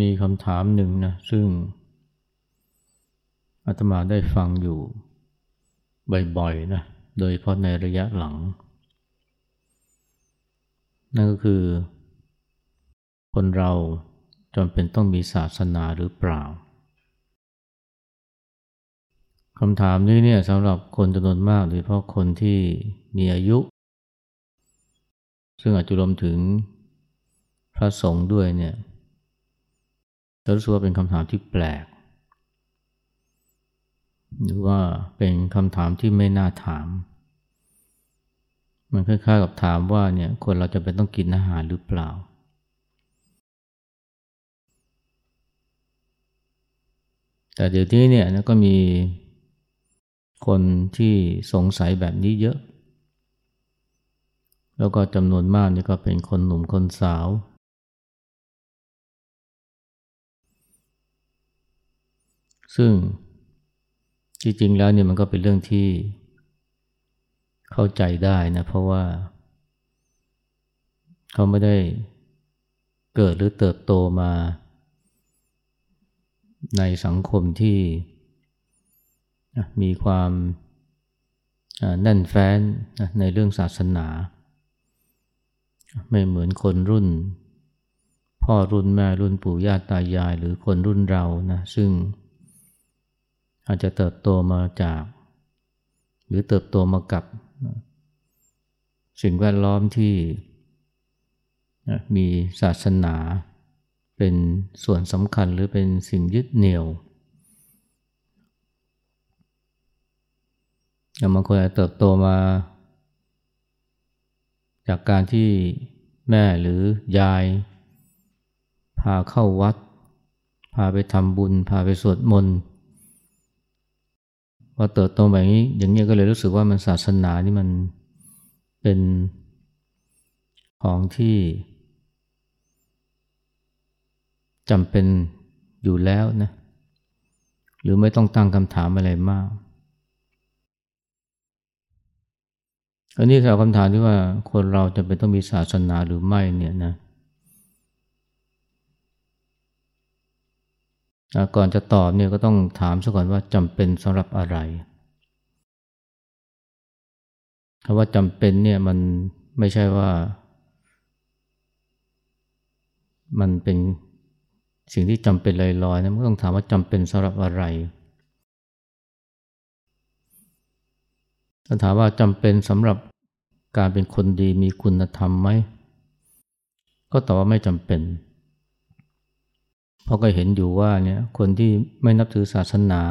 มีคำถามหนึ่งนะซึ่งอาตมาได้ฟังอยู่บ่อยๆนะโดยเพราะในระยะหลัง นั่นก็คือ คนเราจำเป็นต้องมีศาสนาหรือเปล่าคำถามนี้เนี่ยสำหรับคนจำนวนมากโดยเฉพาะคนที่มีอายุ ซึ่งอาจจะรวมถึงพระสงฆ์ด้วยเนี่ย เรารู้สึกว่าเป็นคำถามที่แปลก หรือว่าเป็นคำถามที่ไม่น่าถาม มันคล้ายๆกับถามว่าเนี่ยคนเราจะเป็นต้องกินอาหารหรือเปล่า แต่เดี๋ยวนี้เนี่ยก็มีคนที่สงสัยแบบนี้เยอะ แล้วก็จำนวนมากนี่ก็เป็นคนหนุ่มคนสาว ซึ่งจริงๆแล้วเนี่ยมันก็เป็นเรื่องที่เข้าใจได้นะ เพราะว่า เขาไม่ได้เกิดหรือเติบโตมา ในสังคมที่มีความแน่นแฟ้นในเรื่องศาสนา ไม่เหมือนคนรุ่น พ่อรุ่นแม่รุ่นปู่ย่าตายายหรือคนรุ่นเรานะซึ่ง อาจจะเติบโตมาจาก หรือเติบโตมากับ สิ่งแวดล้อมที่มีศาสนาเป็นส่วนสำคัญหรือเป็นสิ่งยึดเหนี่ยวอย่างบางคนอาจเติบโตมา จากการที่แม่หรือยาย พาเข้าวัด พาไปทำบุญ พาไปสวดมนต์ พอเติบโตแบบนี้อย่างนี้ก็เลยรู้สึกว่ามันศาสนานี่มันเป็นของที่จำเป็นอยู่แล้วนะหรือไม่ต้องตั้งคำถามอะไรมาก อันนี้คือคำถามที่ว่าคนเราจะเป็นต้องมีศาสนาหรือไม่เนี่ยนะ ก่อนจะตอบเนี่ยก็ต้องถามซะก่อนว่าจำเป็นสำหรับอะไรคำว่าจำเป็นเนี่ยมันไม่ใช่ว่า มันเป็นสิ่งที่จำเป็นลอยๆนะมันต้องถามว่าจำเป็นสำหรับอะไรถ้าถามว่าจำเป็นสำหรับการเป็นคนดีมีคุณธรรมไหม ก็ตอบว่าไม่จำเป็นเพราะก็เห็นอยู่ว่าเนี่ยคนที่ไม่นับถือศาสนา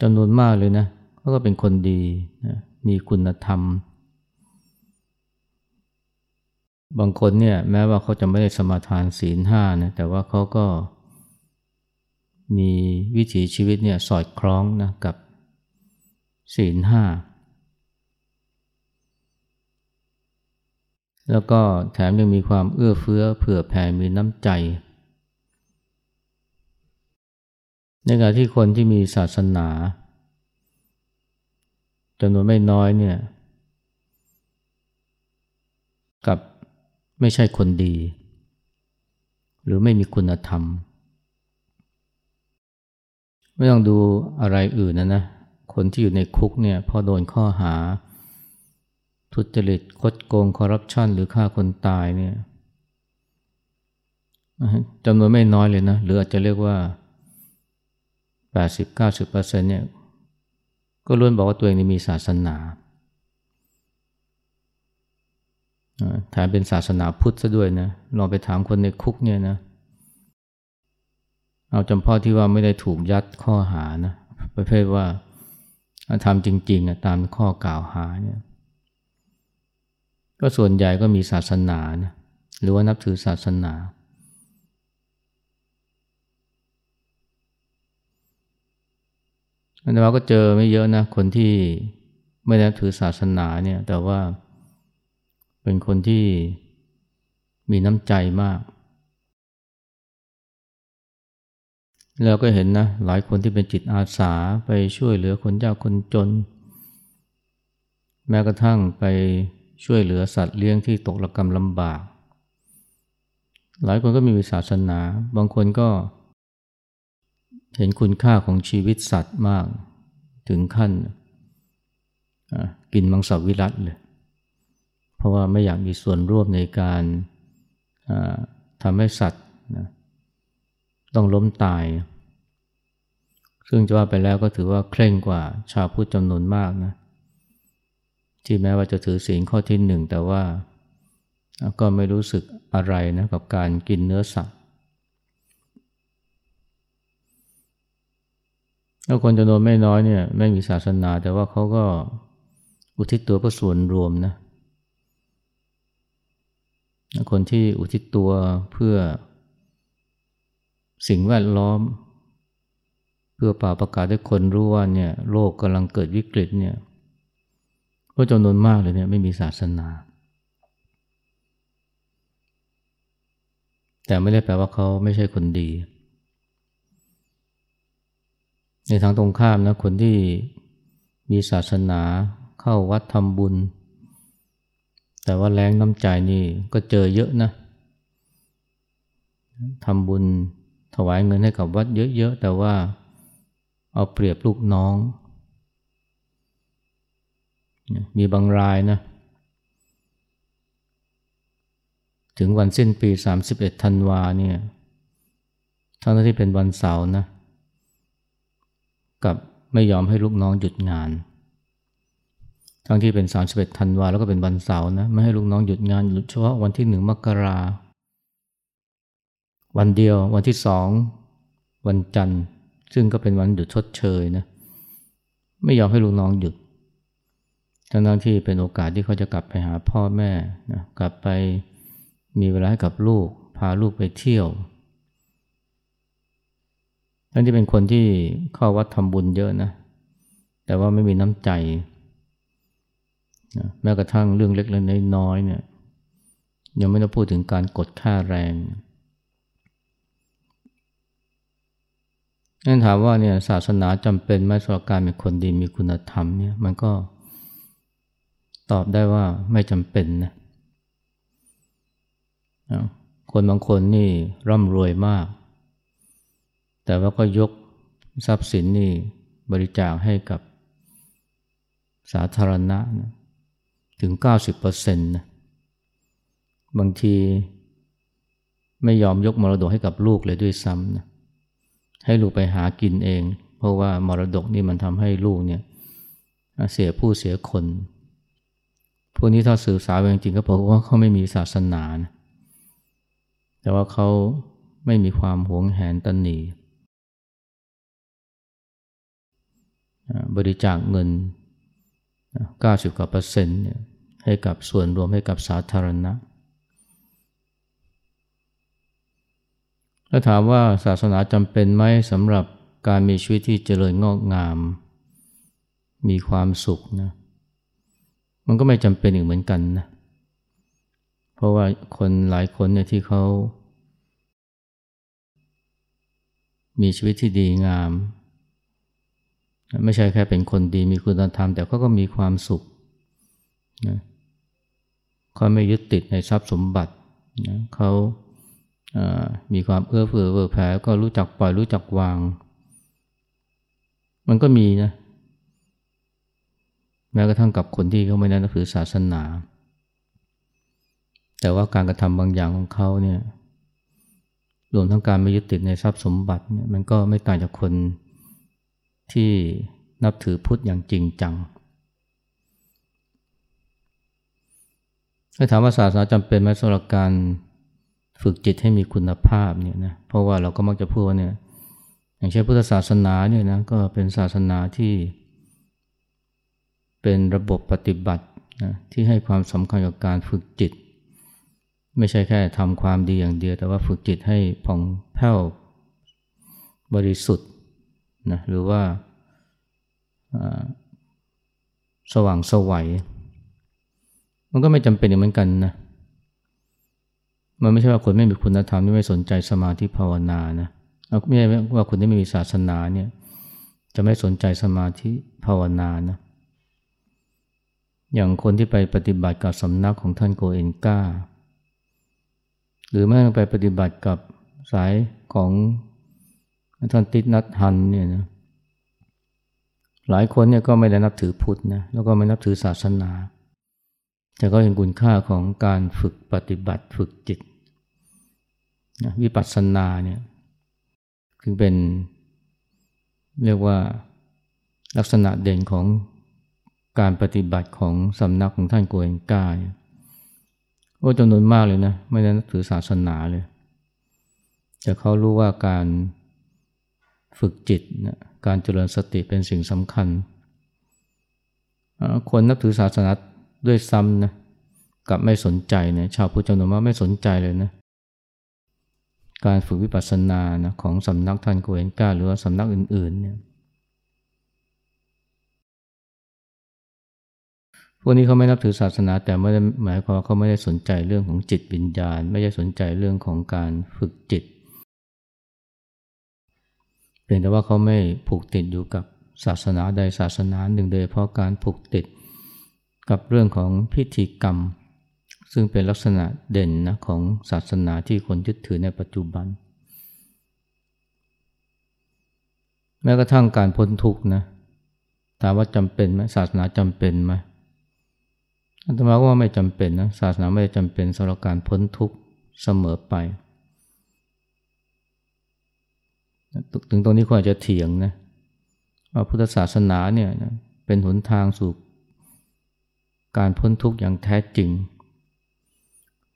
จำนวนมากเลยนะเขาก็เป็นคนดีนะมีคุณธรรม บางคนเนี่ยแม้ว่าเขาจะไม่ได้สมาทานศีลห้านะแต่ว่าเขาก็มีวิถีชีวิตเนี่ยสอดคล้องนะกับศีลห้าแล้วก็แถมยังมีความเอื้อเฟื้อเผื่อแผ่มีน้ำใจ ในขณะที่คนที่มีศาสนาจำนวนไม่น้อยเนี่ยกับไม่ใช่คนดี หรือไม่มีคุณธรรม ไม่ต้องดูอะไรอื่นนะนะคนที่อยู่ในคุกเนี่ยพอโดนข้อหา ทุจริตคดโกงคอร์รัปชันหรือฆ่าคนตายเนี่ยจำนวนไม่น้อยเลยนะ หรืออาจจะเรียกว่า 80-90%เนี่ยก็ล้วนบอกว่าตัวเองมีศาสนาแถมเป็นศาสนาพุทธซะด้วยนะลองไปถามคนในคุกเนี่ยนะ เอาจำพ่อที่ว่าไม่ได้ถูกยัดข้อหานะประเภทว่าทำจริงๆตามข้อกล่าวหาเนี่ยก็ส่วนใหญ่ก็มีศาสนานะหรือว่านับถือศาสนา อันนี้เราก็เจอไม่เยอะนะ คนที่ไม่นับถือศาสนาเนี่ย แต่ว่าเป็นคนที่มีน้ำใจมากเราก็เห็นนะ หลายคนที่เป็นจิตอาสาไปช่วยเหลือคนยากคนจน แม้กระทั่งไปช่วยเหลือสัตว์เลี้ยงที่ตกระกรรมลำบาก หลายคนก็มีศาสนา บางคนก็เเห็นคุณค่าของชีวิตสัตว์มาก ถึงขั้นกินมังสวิรัตเลย เพราะว่าไม่อยากมีส่วนร่วมในการทำให้สัตว์ต้องล้มตาย ซึ่งจะว่าไปแล้วก็ถือว่าเคร่งกว่าชาวพุทธจำนวนมากนะ ที่แม้ว่าจะถือศีลข้อที่หนึ่งแต่ว่าก็ไม่รู้สึกอะไรนะกับการกินเนื้อสัตว์ แล้วคนจำนวนไม่น้อยเนี่ยไม่มีศาสนา แต่ว่าเขาก็อุทิศตัวเพื่อส่วนรวมนะคนที่อุทิศตัวเพื่อสิ่งแวดล้อม เพื่อป่าประกาศให้คนรู้ว่าเนี่ยโลกกำลังเกิดวิกฤตเนี่ยก็จำนวนมากเลยเนี่ยไม่มีศาสนา แต่ไม่ได้แปลว่าเขาไม่ใช่คนดี ในทางตรงข้ามนะคนที่มีศาสนาเข้าวัดทำบุญ แต่ว่าแรงน้ำใจนี่ก็เจอเยอะนะทำบุญถวายเงินให้กับวัดเยอะๆ แต่ว่าเอาเปรียบลูกน้อง มีบางรายนะ ถึงวันสิ้นปี 31ธันวาเนี่ยทั้งที่เป็นวันเสาร์นะ กับไม่ยอมให้ลูกน้องหยุดงาน ทั้งที่เป็น 31ธันวาแล้วก็เป็นวันเสาร์นะ ไม่ให้ลูกน้องหยุดงานหยุดเฉพาะวันที่หนึ่งมกรา วันเดียววันที่สองวันจันทร์ ซึ่งก็เป็นวันหยุดชดเชยนะ ไม่ยอมให้ลูกน้องหยุด ทั้งทั้งที่เป็นโอกาสที่เขาจะกลับไปหาพ่อแม่นะกลับไปมีเวลาให้กับลูก พาลูกไปเที่ยว ทั้งที่เป็นคนที่เข้าวัดทำบุญเยอะนะ แต่ว่าไม่มีน้ำใจนะแม้กระทั่งเรื่องเล็กๆน้อยๆเนี่ยยังไม่ต้องพูดถึงการกดค่าแรงนั่นถามว่าเนี่ยศาสนาจำเป็นไหมสำหรับการเป็นคนดีมีคุณธรรมเนี่ยมันก็ตอบได้ว่าไม่จำเป็นนะคนบางคนนี่ร่ำรวยมาก แต่ว่าก็ยกทรัพย์สินนี่บริจาคให้กับสาธารณะนะถึง 90%นะบางทีไม่ยอมยกมรดกให้กับลูกเลยด้วยซ้ำนะให้ลูกไปหากินเอง เพราะว่ามรดกนี่มันทำให้ลูกเนี่ยเสียผู้เสียคน พวกนี้ถ้าสื่อสารจริงๆก็บอกว่าเขาไม่มีศาสนานะแต่ว่าเขาไม่มีความหวงแหนตันหนี บริจาคเงิน 90กว่าเปอร์เซ็นต์เนี่ยให้กับส่วนรวมให้กับสาธารณะ แล้วถามว่าศาสนาจำเป็นไหมสำหรับการมีชีวิตที่เจริญงอกงาม มีความสุขนะมันก็ไม่จำเป็นอีกเหมือนกันนะเพราะว่าคนหลายคนเนี่ยที่เขามีชีวิตที่ดีงาม ไม่ใช่แค่เป็นคนดีมีคุณธรรม แต่เขาก็มีความสุขนะเขาไม่ยึดติดในทรัพย์สมบัตินะเขามีความเอื้อเฟื้อเผื่อแผ่ก็รู้จักปล่อยรู้จักวาง มันก็มีนะแม้กระทั่งกับคนที่เขาไม่ได้นับถือศาสนา แต่ว่าการกระทำบางอย่างของเขาเนี่ยรวมทั้งการไม่ยึดติดในทรัพย์สมบัติเนี่ยมันก็ไม่ต่างจากคน ที่นับถือพุทธอย่างจริงจังถ้าถามว่าศาสนาจำเป็นไหมสำหรับการฝึกจิตให้มีคุณภาพเนี่ยนะเพราะว่าเราก็มักจะพูดว่าเนี่ยอย่างเช่นพุทธศาสนาเนี่ยนะก็เป็นศาสนาที่เป็นระบบปฏิบัตินะที่ให้ความสำคัญกับการฝึกจิต ไม่ใช่แค่ทำความดีอย่างเดียว แต่ว่าฝึกจิตให้ผ่องแผ้วบริสุทธิ์ นะหรือว่าสว่างสวัย มันก็ไม่จำเป็นเหมือนกันนะมันไม่ใช่ว่าคนไม่มีคุณธรรมที่ไม่สนใจสมาธิภาวนานะไม่ใช่ว่าคนที่ไม่มีศาสนาเนี่ยจะไม่สนใจสมาธิภาวนานะอย่างคนที่ไปปฏิบัติกับสำนักของท่านโกเอนก้า หรือแม้ไปปฏิบัติกับสายของ ท่านติดนัดหันเนี่ยนะหลายคนเนี่ยก็ไม่ได้นับถือพุทธนะแล้วก็ไม่นับถือศาสนา แต่ก็เห็นคุณค่าของการฝึกปฏิบัติฝึกจิตนะวิปัสสนาเนี่ยคือเป็นเรียกว่าลักษณะเด่นของการปฏิบัติของสำนักของท่านโกเอนกาเนี่ยโอ้จำนวนมากเลยนะ ไม่ได้นับถือศาสนาเลย แต่เขารู้ว่าการ ฝึกจิตนะการเจริญสติเป็นสิ่งสำคัญคนนับถือศาสนาด้วยซ้ำนะกับไม่สนใจเนี่ยชาวพุทธจำนวนมากไม่สนใจเลยนะการฝึกวิปัสสนานะของสำนักท่านโกเอนกาหรือว่าสำนักอื่นๆเนี่ยพวกนี้เขาไม่นับถือศาสนาแต่ไม่ได้หมายความว่าเขาไม่ได้สนใจเรื่องของจิตวิญญาณ ไม่ได้สนใจเรื่องของการฝึกจิต พียงแต่ว่าเขาไม่ผูกติดอยู่กับศาสนาใดศาสนาหนึ่งโดยเพราะการผูกติดกับเรื่องของพิธีกรรม ซึ่งเป็นลักษณะเด่นนะของศาสนาที่คนยึดถือในปัจจุบัน แม้กระทั่งการพ้นทุกข์นะถามว่าจำเป็นไหมศาสนาจำเป็นไหมอาตมาว่าไม่จำเป็นนะศาสนาไม่จำเป็นสำหรับการพ้นทุกข์เสมอไป ถึงตรงนี้ควรจะเถียงนะว่าพุทธศาสนาเนี่ยเป็นหนทางสู่การพ้นทุกข์อย่างแท้จริง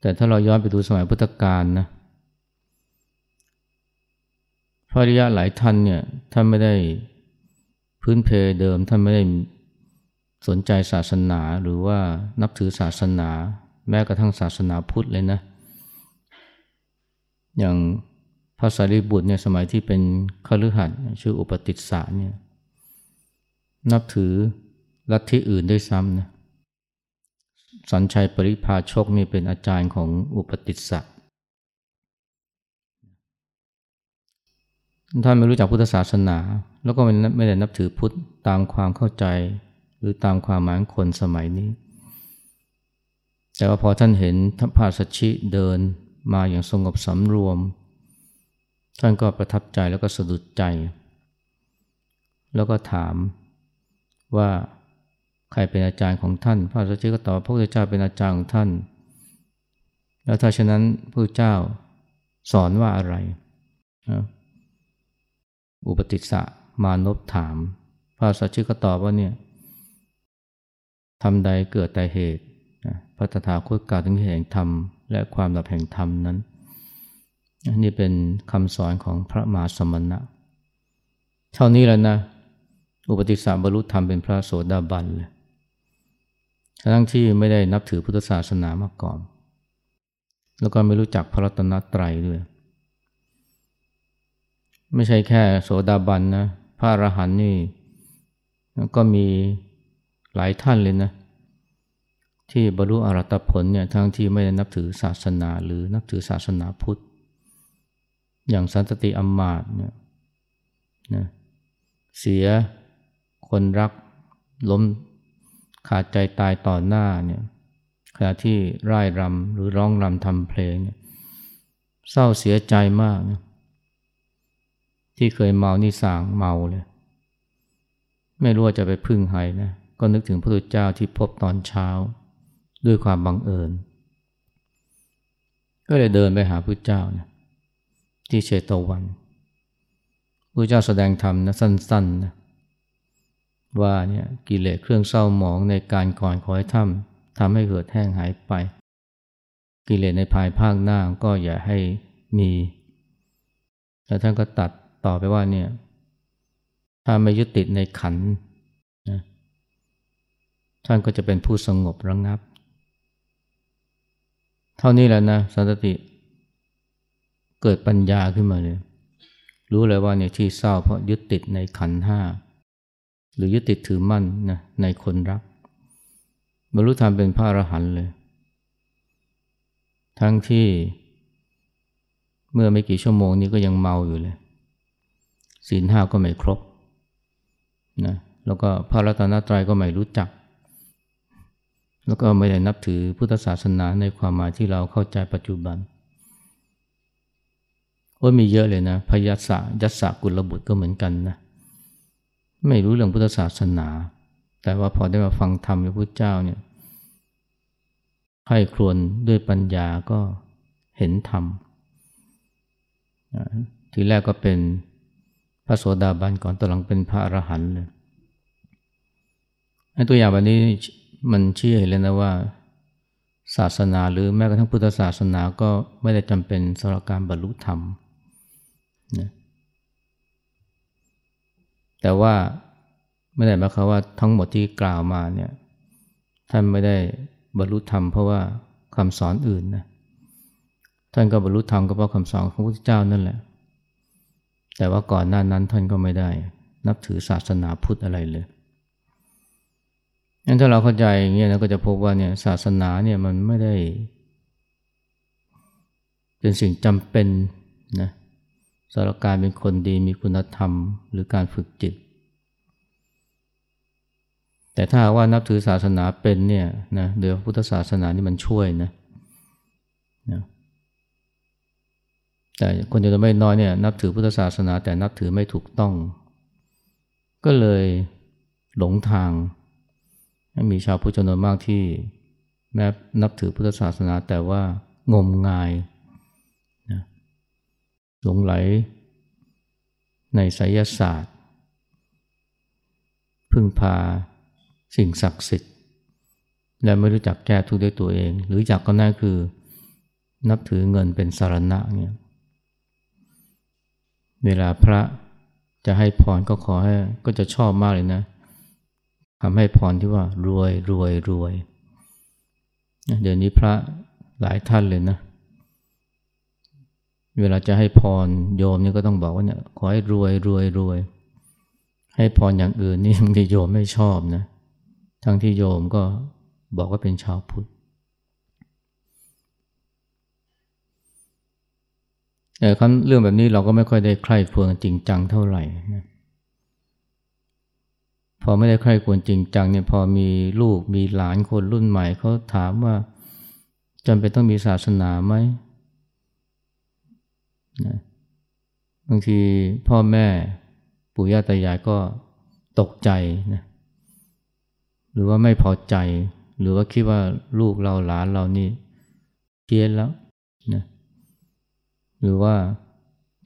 แต่ถ้าเราย้อนไปดูสมัยพุทธกาลนะพระริยะหลายท่านเนี่ยท่านไม่ได้พื้นเพเดิมท่านไม่ได้สนใจศาสนาหรือว่านับถือศาสนา แม้กระทั่งศาสนาพุทธเลยนะ อย่าง ระสารีบุตรเนี่ยสมัยที่เป็นขฤหัสชื่ออุปติสสะเนี่ยนับถือลัทธิอื่นด้วยซ้ำนะสัญชัยปริพาชกนี่เป็นอาจารย์ของอุปติสสะท่านไม่รู้จักพุทธศาสนา แล้วก็ไม่ได้นับถือพุทธตามความเข้าใจ หรือตามความหมายคนสมัยนี้ แต่ว่าพอท่านเห็นทัพพาสชิเดินมาอย่างสงบสำรวม ท่านก็ประทับใจแล้วก็สะดุดใจ แล้วก็ถามว่าใครเป็นอาจารย์ของท่าน พระสัชชิก็ตอบพระพุทธเจ้าเป็นอาจารย์ของท่าน แล้วถ้าฉะนั้นพระเจ้าสอนว่าอะไร อุปติสสะมานพถาม พระสัชชิก็ตอบว่าเนี่ยทำใดเกิดแต่เหตุพระตถาคตกล่าวถึงเหตุแห่งธรรม และความดับแห่งธรรมนั้น นี่เป็นคำสอนของพระมหาสมณะ เท่านี้แล้วนะ อุปติสสะบรรลุธรรมเป็นพระโสดาบันเลยทั้งที่ไม่ได้นับถือพุทธศาสนามาก่อน แล้วก็ไม่รู้จักพระรัตนตรัยด้วย ไม่ใช่แค่โสดาบันนะ พระอรหันต์นี่ก็มีหลายท่านเลยนะ ที่บรรลุอรัตผลเนี่ยทั้งที่ไม่ได้นับถือศาสนาหรือนับถือศาสนาพุทธ อย่างสันตติอมมาตเนี่ยนะเสียคนรักล้มขาดใจตายต่อหน้าเนี่ยขณะที่ร่ายรำหรือร้องรำทำเพลงเนี่ยเศร้าเสียใจมากนะที่เคยเมานี่สางเมาเลย ไม่รู้จะไปพึ่งใครนะก็นึกถึงพระพุทธเจ้าที่พบตอนเช้า ด้วยความบังเอิญ ก็เลยเดินไปหาพระพุทธเจ้านะ ที่เชตวันพระเจ้าแสดงธรรมนะสั้นๆนะว่าเนี่ยกิเลสเครื่องเศร้าหมองในการก่อนขอให้ทำทำให้เกิดแห้งหายไป กิเลสในภายภาคหน้าก็อย่าให้มีแล้วท่านก็ตัดต่อไปว่าเนี่ยถ้าไม่ยึดติดในขันนะท่านก็จะเป็นผู้สงบระงงับ เท่านี้แหละนะสันติ เกิดปัญญาขึ้นมาเลยรู้เลยว่าเนี่ยที่เศร้าเพราะยึดติดในขันห้าหรือยึดติดถือมั่นนะในคนรักบรรลุธรรมเป็นพระอรหันต์เลย ทั้งที่เมื่อไม่กี่ชั่วโมงนี้ก็ยังเมาอยู่เลยศีลห้าก็ไม่ครบนะแล้วก็พระรัตนตรัยก็ไม่รู้จัก แล้วก็ไม่ได้นับถือพุทธศาสนาในความหมายที่เราเข้าใจปัจจุบัน โอ้มีเยอะเลยนะพยัสสะยัสสะกุลบุตรก็เหมือนกันนะไม่รู้เรื่องพุทธศาสนา แต่ว่าพอได้มาฟังธรรมพระพุทธเจ้าเนี่ยให้ครวนด้วยปัญญาก็เห็นธรรมทีแรกก็เป็นพระโสดาบันก่อนตอนหลังเป็นพระอรหันต์เลยตัวอย่างแบบนี้มันเชื่อเห็นเลยนะว่าศาสนาหรือแม้กระทั่งพุทธศาสนาก็ไม่ได้จำเป็นสำหรับการบรรลุธรรม นะแต่ว่าไม่ได้หมายความว่าทั้งหมดที่กล่าวมาเนี่ยท่านไม่ได้บรรลุธรรมเพราะว่าคำสอนอื่นนะท่านก็บรรลุธรรมก็เพราะคำสอนของพระพุทธเจ้านั่นแหละ แต่ว่าก่อนหน้านั้นท่านก็ไม่ได้ นับถือศาสนาพุทธอะไรเลยงั้นถ้าเราเข้าใจอย่างเงี้ยเราก็จะพบว่าเนี่ยศาสนาเนี่ยมันไม่ได้ เป็นสิ่งจำเป็นนะ สำหรับการเป็นคนดีมีคุณธรรมหรือการฝึกจิต แต่ถ้าว่านับถือศาสนาเป็นเนี่ยนะเดี๋ยวพุทธศาสนานี่มันช่วยนะนะแต่คนจะไม่น้อยเนี่ยนับถือพุทธศาสนาแต่นับถือไม่ถูกต้อง ก็เลยหลงทาง มีชาวพุทธจำนวนมากที่แม้นับถือพุทธศาสนาแต่ว่างมงาย หลงไหลในไสยศาสตร์ พึ่งพาสิ่งศักดิ์สิทธิ์ และไม่รู้จักแก้ทุกข์ด้วยตัวเอง หรือจักก็น่าคือนับถือเงินเป็นสารณะเนี่ยเวลาพระจะให้พรก็ขอให้ก็จะชอบมากเลยนะทำให้พรที่ว่ารวยรวยรวย เดี๋ยวนี้พระหลายท่านเลยนะ เวลาจะให้พรโยมนี่ก็ต้องบอกว่าเนี่ยขอให้รวยรวยรวย ให้พรอย่างอื่นนี่บางทีโยมไม่ชอบนะ ทั้งที่โยมก็บอกว่าเป็นชาวพุทธแต่คำเรื่องแบบนี้เราก็ไม่ค่อยได้ใคร่ครวญจริงจังเท่าไหร่นะพอไม่ได้ใคร่ควรจริงจังเนี่ยพอมีลูกมีหลานคนรุ่นใหม่เขาถามว่าจำเป็นต้องมีศาสนาไหม นะบางทีพ่อแม่ปู่ย่าตายายก็ตกใจนะหรือว่าไม่พอใจ หรือว่าคิดว่าลูกเราหลานเรานี่เพี้ยนแล้วนะหรือว่า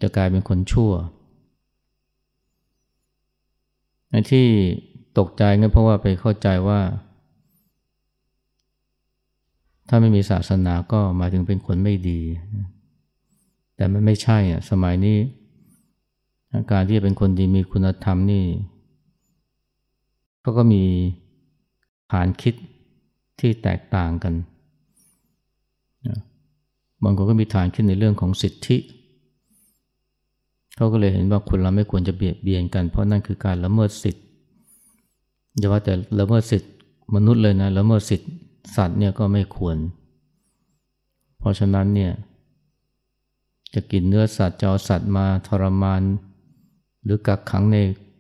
จะกลายเป็นคนชั่วที่ตกใจงั้นเพราะว่าไปเข้าใจว่า ถ้าไม่มีศาสนาก็หมายถึงเป็นคนไม่ดี แต่มันไม่ใช่อะสมัยนี้ การที่จะเป็นคนดีมีคุณธรรมนี่เขาก็มีฐานคิดที่แตกต่างกันบางคนก็มีฐานคิดในเรื่องของสิทธิเขาก็เลยเห็นว่าคนเราไม่ควรจะเบียดเบียนกัน เพราะนั่นคือการละเมิดสิทธิอย่าว่าแต่ละเมิดสิทธิ์มนุษย์เลยนะละเมิดสิทธิ์สัตว์เนี่ยก็ไม่ควร เพราะฉะนั้นเนี่ย จะกินเนื้อสัตว์จะเอาสัตว์มาทรมาน หรือกักขังใน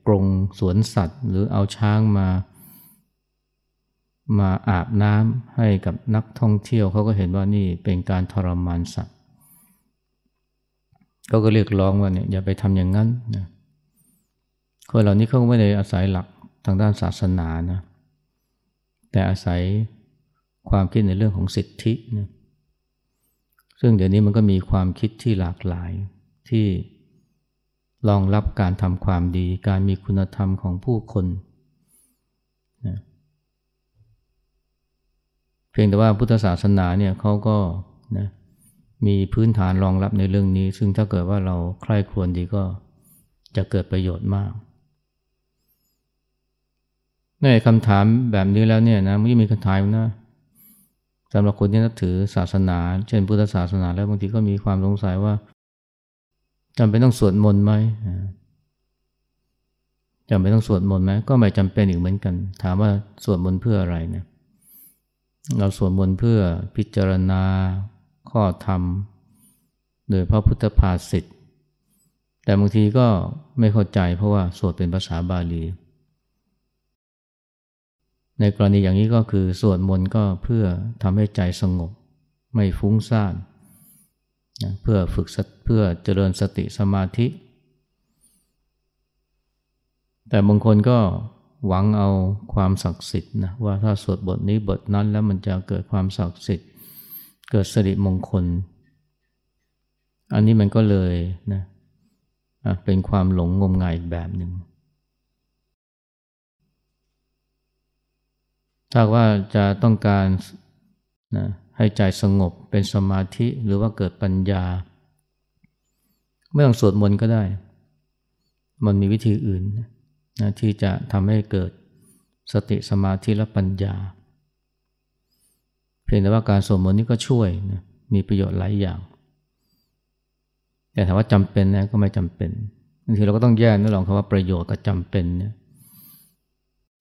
กรงสวนสัตว์ หรือเอาช้างมา มาอาบน้ำให้กับนักท่องเที่ยวเขาก็เห็นว่านี่เป็นการทรมานสัตว์เขาก็เรียกร้องว่าเนี่ยอย่าไปทำอย่างนั้นนะคนเหล่านี้เขาไม่ได้อาศัยหลักทางด้านศาสนานะแต่อาศัยความคิดในเรื่องของสิทธินะ ซึ่งเดี๋ยวนี้มันก็มีความคิดที่หลากหลาย ที่รองรับการทำความดี การมีคุณธรรมของผู้คนนะเพียงแต่ว่าพุทธศาสนาเนี่ยเขาก็นะมีพื้นฐานรองรับในเรื่องนี้ ซึ่งถ้าเกิดว่าเราใคร่ครวญดีก็จะเกิดประโยชน์มากในคำถามแบบนี้แล้วเนี่ยนะมันมีคำถามนะ สำหรับคนที่นับถือศาสนา เช่นพุทธศาสนาแล้วบางทีก็มีความสงสัยว่าจำเป็นต้องสวดมนต์ไหมจำเป็นต้องสวดมนต์ไหมก็ไม่จำเป็นอีกเหมือนกัน ถามว่าสวดมนต์เพื่ออะไรเนะเราสวดมนต์เพื่อพิจารณาข้อธรรม โดยพระพุทธภาษิตแต่บางทีก็ไม่เข้าใจเพราะว่าสวดเป็นภาษาบาลี ในกรณีอย่างนี้ก็คือสวดมนต์ก็เพื่อทำให้ใจสงบ ไม่ฟุ้งซ่านนะเพื่อฝึกเพื่อเจริญสติสมาธิ แต่บางคนก็หวังเอาความศักดิ์สิทธิ์นะว่าถ้าสวดบทนี้บทนั้นแล้วมันจะเกิดความศักดิ์สิทธิ์ เกิดสิริมงคล อันนี้มันก็เลยนะเป็นความหลงงมงายอีกแบบหนึ่ง ถ้าว่าจะต้องการนะให้ใจสงบเป็นสมาธิหรือว่าเกิดปัญญา ไม่ต้องสวดมนต์ก็ได้ มันมีวิธีอื่นนะที่จะทำให้เกิดสติสมาธิและปัญญา เพียงแต่ว่าการสวดมนต์นี่ก็ช่วยนะมีประโยชน์หลายอย่าง แต่ถามว่าจำเป็นนะก็ไม่จำเป็นบางทีเราก็ต้องแยกนะลองคำว่าประโยชน์กับจำเป็นเนี่ย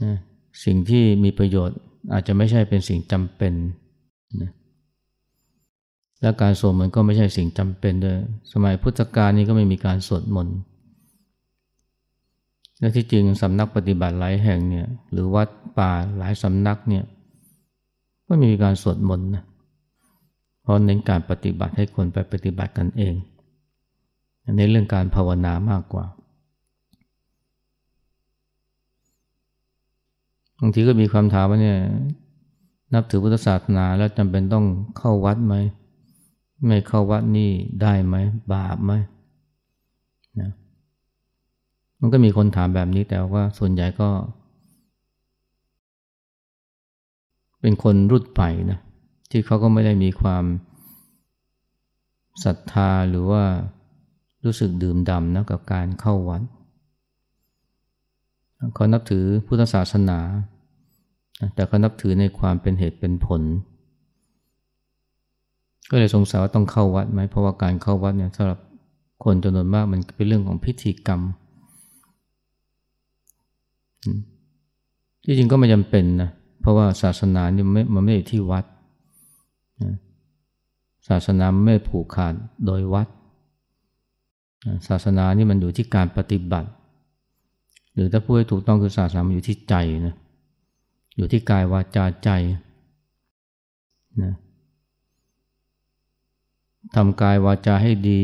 นะ สิ่งที่มีประโยชน์อาจจะไม่ใช่เป็นสิ่งจำเป็นนะและการสวดมนต์ก็ไม่ใช่สิ่งจำเป็นด้วย สมัยพุทธกาลนี้ก็ไม่มีการสวดมนต์ และที่จริงสำนักปฏิบัติหลายแห่งเนี่ยหรือวัดป่าหลายสำนักเนี่ยก็มีการสวดมนต์นะเพราะเน้นการปฏิบัติให้คนไปปฏิบัติกันเองในเรื่องการภาวนามากกว่า บางทีก็มีคำถามว่าเนี่ยนับถือพุทธศาสนาแล้วจำเป็นต้องเข้าวัดไหม ไม่เข้าวัดนี่ได้ไหม บาปไหมนะมันก็มีคนถามแบบนี้แต่ว่าส่วนใหญ่ก็ เป็นคนรุ่นใหม่นะที่เขาก็ไม่ได้มีความศรัทธาหรือว่ารู้สึกดื่มด่ำนะกับการเข้าวัด เขานับถือพุทธศาสนา แต่เขานับถือในความเป็นเหตุเป็นผล ก็เลยสงสัยว่าต้องเข้าวัดไหมเพราะว่าการเข้าวัดเนี่ยสำหรับคนจำนวนมากมันเป็นเรื่องของพิธีกรรม ที่จริงก็ไม่จำเป็นนะเพราะว่าศาสนาเนี่มันไม่มันไม่ได้ที่วัดศาสนาไม่ผูกขาดโดยวัด ศาสนานี่มันอยู่ที่การปฏิบัติ หรือถ้าพูดให้ถูกต้องคือศาสนาอยู่ที่ใจนะอยู่ที่กายวาจาใจนะทำกายวาจาให้ดี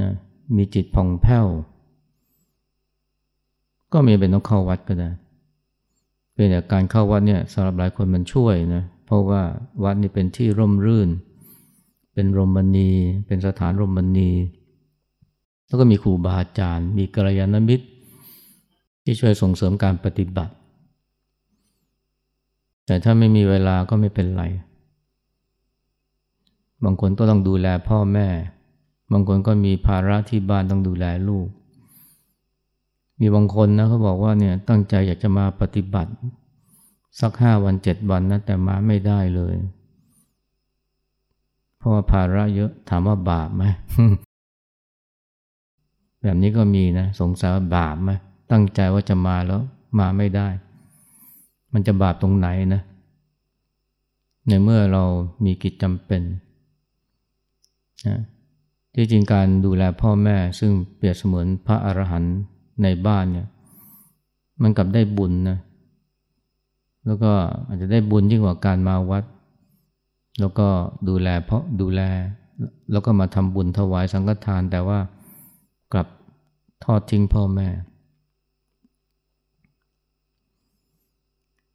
นะมีจิตผ่องแผ้ว ก็มีเป็นต้องเข้าวัดก็ได้เป็นแต่การเข้าวัดเนี่ยสำหรับหลายคนมันช่วยนะเพราะว่าวัดนี่เป็นที่ร่มรื่น เป็นรมณี เป็นสถานรมณี แล้วก็มีครูบาอาจารย์ มีกัลยาณมิตร ที่ช่วยส่งเสริมการปฏิบัติ แต่ถ้าไม่มีเวลาก็ไม่เป็นไร บางคนก็ต้องดูแลพ่อแม่ บางคนก็มีภาระที่บ้านต้องดูแลลูก มีบางคนนะเขาบอกว่าเนี่ยตั้งใจอยากจะมาปฏิบัติ สักห้าวันเจ็ดวันนะแต่มาไม่ได้เลย เพราะว่าภาระเยอะถามว่าบาปไหมแบบนี้ก็มีนะ สงสัยว่าบาปไหม ตั้งใจว่าจะมาแล้วมาไม่ได้ มันจะบาปตรงไหนนะ ในเมื่อเรามีกิจจำเป็นนะที่จริงการดูแลพ่อแม่ซึ่งเปรียบเสมือนพระอรหันต์ในบ้านเนี่ยมันกลับได้บุญนะแล้วก็อาจจะได้บุญยิ่งกว่าการมาวัด แล้วก็ดูแลเพราะดูแล แล้วก็มาทำบุญถวายสังฆทานแต่ว่ากลับทอดทิ้งพ่อแม่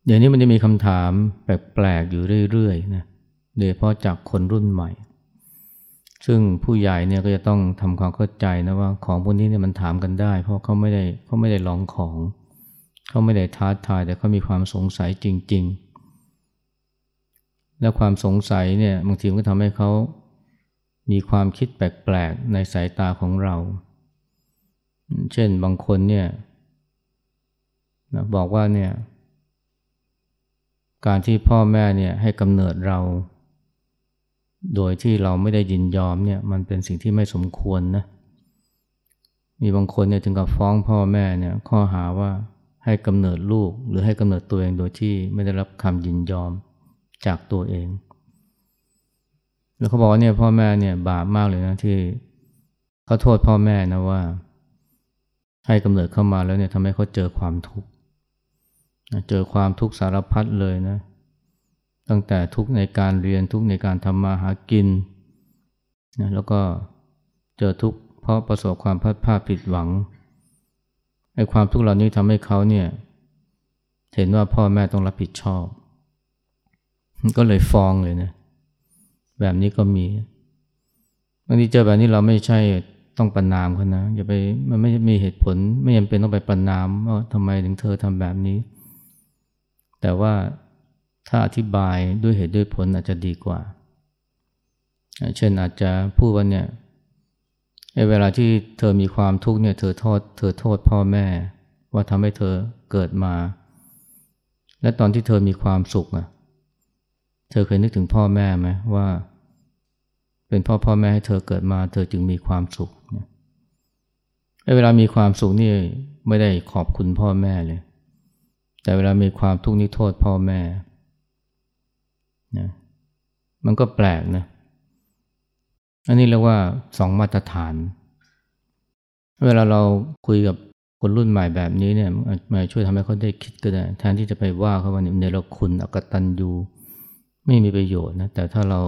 เดี๋ยวนี้มันจะมีคำถามแปลกๆอยู่เรื่อยๆนะโดยเฉพาะจากคนรุ่นใหม่ ซึ่งผู้ใหญ่เนี่ยก็จะต้องทำความเข้าใจนะว่าของพวกนี้เนี่ยมันถามกันได้ เพราะเขาไม่ได้เขาไม่ได้ลองของ เขาไม่ได้ท้าทายแต่เขามีความสงสัยจริง ๆ และความสงสัยเนี่ยบางทีมันก็ทำให้เขามีความคิดแปลกๆในสายตาของเรา เช่นบางคนเนี่ยบอกว่าเนี่ย การที่พ่อแม่เนี่ยให้กำเนิดเรา โดยที่เราไม่ได้ยินยอมเนี่ยมันเป็นสิ่งที่ไม่สมควรนะมีบางคนเนี่ยถึงกับฟ้องพ่อแม่เนี่ยข้อหาว่าให้กำเนิดลูกหรือให้กำเนิดตัวเองโดยที่ไม่ได้รับคำยินยอมจากตัวเอง แล้วเขาบอกว่าเนี่ยพ่อแม่เนี่ยบาปมากเลยนะที่เขาโทษพ่อแม่นะว่า ให้กำเนิดเข้ามาแล้วเนี่ยทำให้เขาเจอความทุกข์ เจอความทุกข์สารพัดเลยนะ ตั้งแต่ทุกข์ในการเรียนทุกข์ในการทำมาหากินนะแล้วก็เจอทุกข์เพราะประสบความพัดพลาดผิดหวังไอ้ความทุกข์เหล่านี้ทำให้เขาเนี่ยเห็นว่าพ่อแม่ต้องรับผิดชอบ ก็เลยฟ้องเลยนะแบบนี้ก็มีบางทีเจอแบบนี้เราไม่ใช่ต้องประนามเขานะอย่าไปมันไม่มีเหตุผลไม่จำเป็นต้องไปประนามว่าทำไมถึงเธอทำแบบนี้ แต่ว่าถ้าอธิบายด้วยเหตุด้วยผลอาจจะดีกว่า เช่นอาจจะพูดว่าเนี่ยเวลาที่เธอมีความทุกข์เนี่ยเธอโทษเธอโทษพ่อแม่ ว่าทำให้เธอเกิดมา และตอนที่เธอมีความสุขอะเธอเคยนึกถึงพ่อแม่ไหมว่า เป็นพ่อพ่อแม่ให้เธอเกิดมา เธอจึงมีความสุขเนี่ยเวลามีความสุขนี่ไม่ได้ขอบคุณพ่อแม่เลย แต่เวลามีความทุกข์นี่โทษพ่อแม่นะมันก็แปลกนะ อันนี้เรียกว่าสองมาตรฐาน เวลาเราคุยกับคนรุ่นใหม่แบบนี้เนี่ยมาช่วยทำให้เขาได้คิดก็ได้แทนที่จะไปว่าเขาว่าเนี่ยเราคุณอกตันยูไม่มีประโยชน์นะแต่ถ้าเรา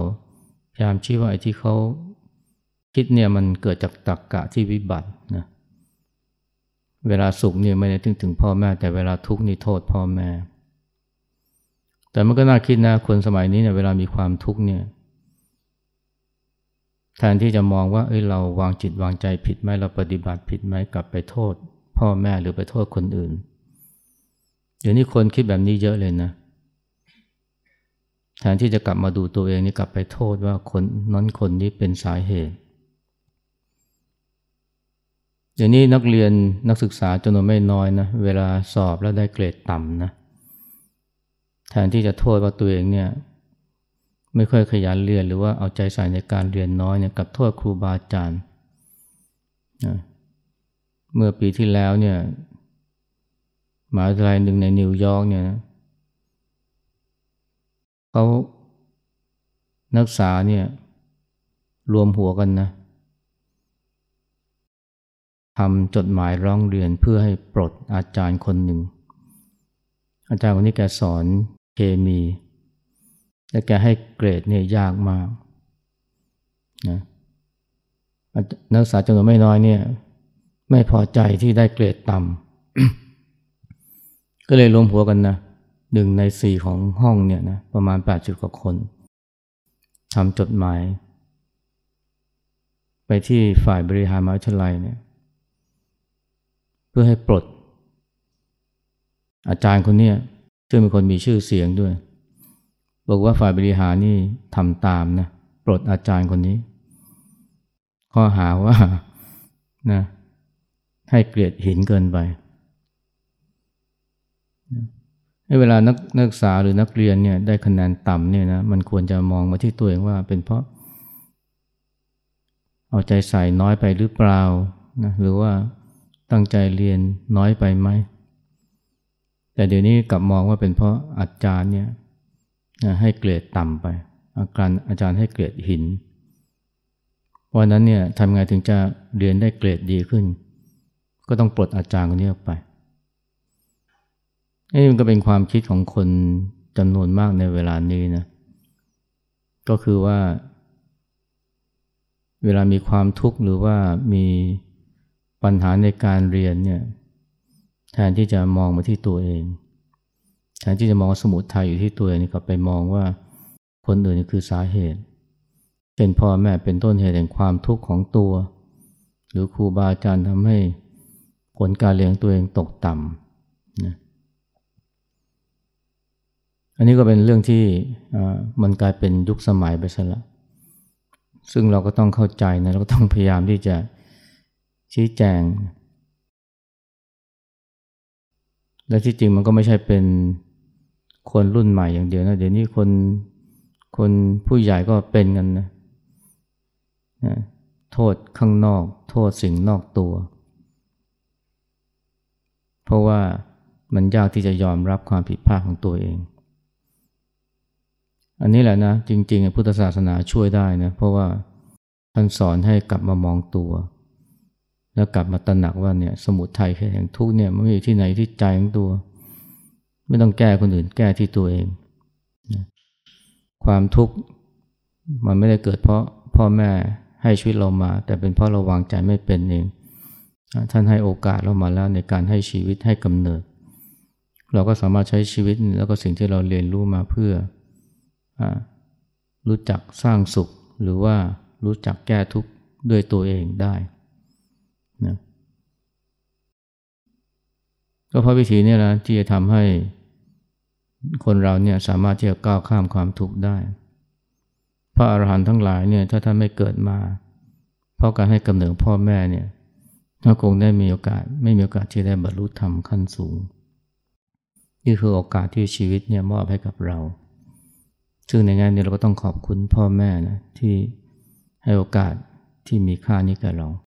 พยายามชี้ว่าไอ้ที่เขาคิดเนี่ยมันเกิดจากตรรกกะที่วิบัตินะ เวลาสุขเนี่ยไม่ได้ถึงถึงพ่อแม่ แต่เวลาทุกข์นี่โทษพ่อแม่ แต่มันก็น่าคิดนะคนสมัยนี้เนี่ยเวลามีความทุกข์เนี่ยแทนที่จะมองว่าเอ้ยเราวางจิตวางใจผิดไหมเราปฏิบัติผิดไหมกลับไปโทษ พ่อแม่หรือไปโทษคนอื่นเดี๋ยวนี้คนคิดแบบนี้เยอะเลยนะแทนที่จะกลับมาดูตัวเองนี่กลับไปโทษว่าคนนั้นคนนี้เป็นสาเหตุ เดี๋ยวนี้นักเรียนนักศึกษาจำนวนไม่น้อยนะเวลาสอบแล้วได้เกรดต่ำนะแทนที่จะโทษว่าตัวเองเนี่ยไม่ค่อยขยันเรียนหรือว่าเอาใจใส่ในการเรียนน้อยเนี่ยกับโทษครูบาอาจารย์เมื่อปีที่แล้วเนี่ยมหาวิทยาลัยหนึ่งในนิวยอร์กเนี่ยเขานักศึกษาเนี่ยรวมหัวกันนะ ทำจดหมายร้องเรียนเพื่อให้ปลดอาจารย์คนหนึ่ง อาจารย์คนนี้แกสอนเคมีแต่แกให้เกรดเนี่ยยากมากนะนักศึกษาจำนวนไม่น้อยเนี่ย ไม่พอใจที่ได้เกรดต่ำก็เลยรวมหัวกันนะหนึ่งในสี่ของห้องเนี่ยนะประมาณแปดสิบกว่าคนทำจดหมาย ไปที่ฝ่ายบริหารมหาวิทยาลัยเนี่ย พื่อให้ปลด อาจารย์คนนี้ซึ่งเป็นคนมีชื่อเสียงด้วย บอกว่าฝ่ายบริหารนี่ทำตามนะปลดอาจารย์คนนี้ ข้อหาว่านะให้เกลียดหินเกินไปเวลานักนักศึกษาหรือนักเรียนเนี่ยได้คะแนนต่ำเนี่ยนะมันควรจะมองมาที่ตัวเองว่าเป็นเพราะ เอาใจใส่น้อยไปหรือเปล่านะหรือว่า ตั้งใจเรียนน้อยไปไหม แต่เดี๋ยวนี้กลับมองว่าเป็นเพราะอาจารย์เนี่ยให้เกรดต่ำไป อาการอาจารย์ให้เกรดหิน วันนั้นเนี่ยทำไงถึงจะเรียนได้เกรดดีขึ้น ก็ต้องปลดอาจารย์คนนี้ออกไปนี่มันก็เป็นความคิดของคนจำนวนมากในเวลานี้นะก็คือว่า เวลามีความทุกข์หรือว่ามี ปัญหาในการเรียนเนี่ยแทนที่จะมองมาที่ตัวเอง แทนที่จะมองสมุทัยอยู่ที่ตัวเองนี่ก็ไปมองว่าคนอื่นคือสาเหตุ เช่นพ่อแม่เป็นต้นเหตุแห่งความทุกข์ของตัว หรือครูบาอาจารย์ทำให้ผลการเลี้ยงตัวเองตกต่ำนะอันนี้ก็เป็นเรื่องที่มันกลายเป็นยุคสมัยไปซะแล้วซึ่งเราก็ต้องเข้าใจนะเราก็ต้องพยายามที่จะ ชี้แจง และที่จริงมันก็ไม่ใช่เป็นคนรุ่นใหม่อย่างเดียวนะเดี๋ยวนี้คนคนผู้ใหญ่ก็เป็นกันนะนะโทษข้างนอก โทษสิ่งนอกตัว เพราะว่ามันยากที่จะยอมรับความผิดพลาดของตัวเอง อันนี้แหละนะ จริงๆพุทธศาสนาช่วยได้นะ เพราะว่าท่านสอนให้กลับมามองตัว แล้วกลับมาตระหนักว่าเนี่ยสมุทัยแห่งทุกเนี่ยมันอยู่ที่ไหนที่ใจของตัว ไม่ต้องแก้คนอื่นแก้ที่ตัวเองความทุกข์มันไม่ได้เกิดเพราะพ่อแม่ให้ชีวิตเรามา แต่เป็นเพราะเราวางใจไม่เป็นเอง ท่านให้โอกาสเรามาแล้วในการให้ชีวิตให้กำเนิด เราก็สามารถใช้ชีวิตแล้วก็สิ่งที่เราเรียนรู้มาเพื่ออรู้จักสร้างสุข หรือว่ารู้จักแก้ทุกข์ด้วยตัวเองได้ นะก็เพราะวิธีนี้นะที่จะทำให้คนเราเนี่ยสามารถที่จะก้าวข้ามความทุกข์ได้ พระอรหันต์ทั้งหลายเนี่ยถ้าท่านไม่เกิดมา เพราะการให้กำเนิดพ่อแม่เนี่ยก็คงได้มีโอกาสไม่มีโอกาสที่ได้บรรลุธรรมขั้นสูง นี่คือโอกาสที่ชีวิตเนี่ยมอบให้กับเรา ซึ่งในงานนี้เราก็ต้องขอบคุณพ่อแม่นะที่ให้โอกาสที่มีค่านี้แกับเรา